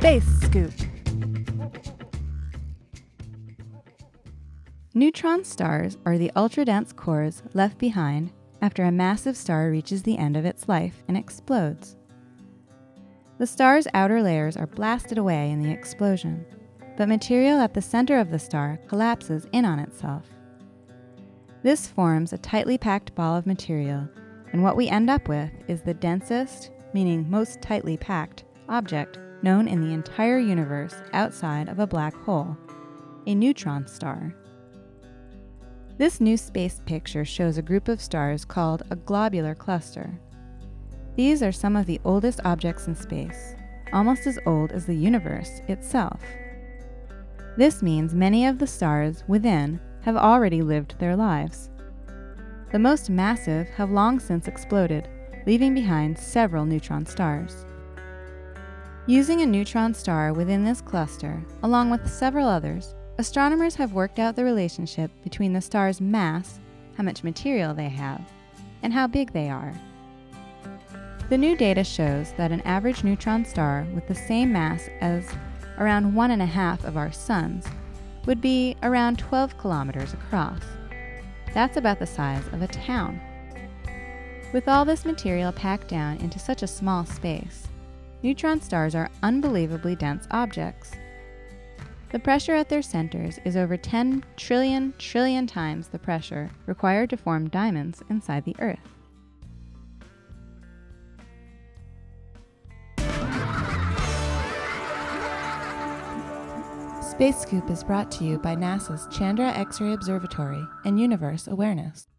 Space Scoop. Neutron stars are the ultra dense cores left behind after a massive star reaches the end of its life and explodes. The star's outer layers are blasted away in the explosion, but material at the center of the star collapses in on itself. This forms a tightly packed ball of material, and what we end up with is the densest, meaning most tightly packed, object known in the entire universe outside of a black hole, a neutron star. This new space picture shows a group of stars called a globular cluster. These are some of the oldest objects in space, almost as old as the universe itself. This means many of the stars within have already lived their lives. The most massive have long since exploded, leaving behind several neutron stars. Using a neutron star within this cluster, along with several others, astronomers have worked out the relationship between the star's mass, how much material they have, and how big they are. The new data shows that an average neutron star with the same mass as around one and a half of our suns would be around 12 kilometers across. That's about the size of a town. With all this material packed down into such a small space, neutron stars are unbelievably dense objects. The pressure at their centers is over 10 trillion trillion times the pressure required to form diamonds inside the Earth. Space Scoop is brought to you by NASA's Chandra X ray Observatory and Universe Awareness.